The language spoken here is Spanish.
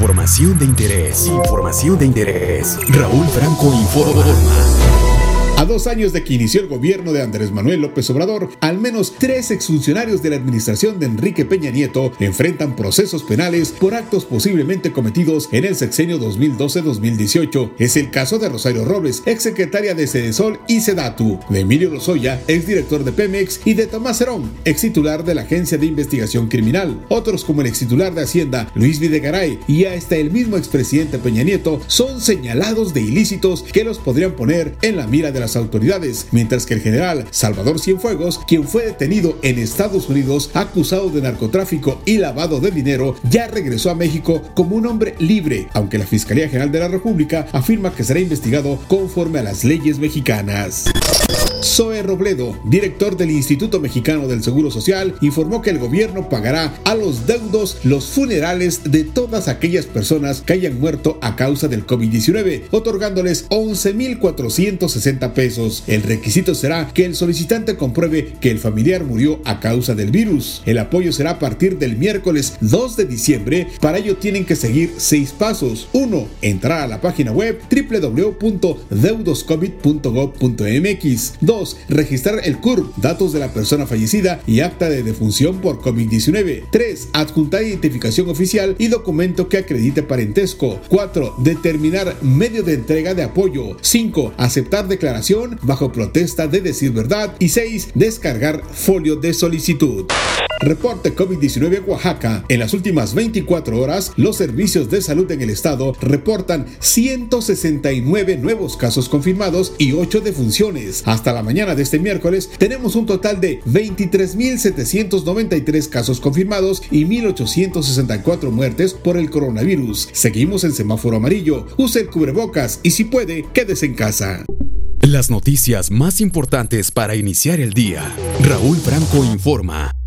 Información de interés. Información de interés. Raúl Franco informa. A dos años de que inició el gobierno de Andrés Manuel López Obrador, al menos tres exfuncionarios de la administración de Enrique Peña Nieto enfrentan procesos penales por actos posiblemente cometidos en el sexenio 2012-2018. Es el caso de Rosario Robles, exsecretaria de Cedesol y Sedatu, de Emilio Lozoya, exdirector de Pemex, y de Tomás Herón, extitular de la Agencia de Investigación Criminal. Otros como el extitular de Hacienda, Luis Videgaray, y hasta el mismo expresidente Peña Nieto son señalados de ilícitos que los podrían poner en la mira de las autoridades, mientras que el general Salvador Cienfuegos, quien fue detenido en Estados Unidos acusado de narcotráfico y lavado de dinero, ya regresó a México como un hombre libre, aunque la Fiscalía General de la República afirma que será investigado conforme a las leyes mexicanas. Zoe Robledo, director del Instituto Mexicano del Seguro Social, informó que el gobierno pagará a los deudos los funerales de todas aquellas personas que hayan muerto a causa del COVID-19, otorgándoles 11.460 pesos. El requisito será que el solicitante compruebe que el familiar murió a causa del virus. El apoyo será a partir del miércoles 2 de diciembre. Para ello tienen que seguir seis pasos. 1. Entrar a la página web www.deudoscovid.gov.mx. 2. Registrar el CURP, datos de la persona fallecida y acta de defunción por COVID-19. 3. Adjuntar identificación oficial y documento que acredite parentesco. 4. Determinar medio de entrega de apoyo. 5. Aceptar declaración bajo protesta de decir verdad. Y 6. Descargar folio de solicitud. Reporte COVID-19 Oaxaca. En las últimas 24 horas, los servicios de salud en el estado reportan 169 nuevos casos confirmados y 8 defunciones. Hasta la mañana de este miércoles tenemos un total de 23.793 casos confirmados y 1.864 muertes por el coronavirus. Seguimos en semáforo amarillo. Use el cubrebocas y si puede, quédese en casa. Las noticias más importantes para iniciar el día. Raúl Franco informa.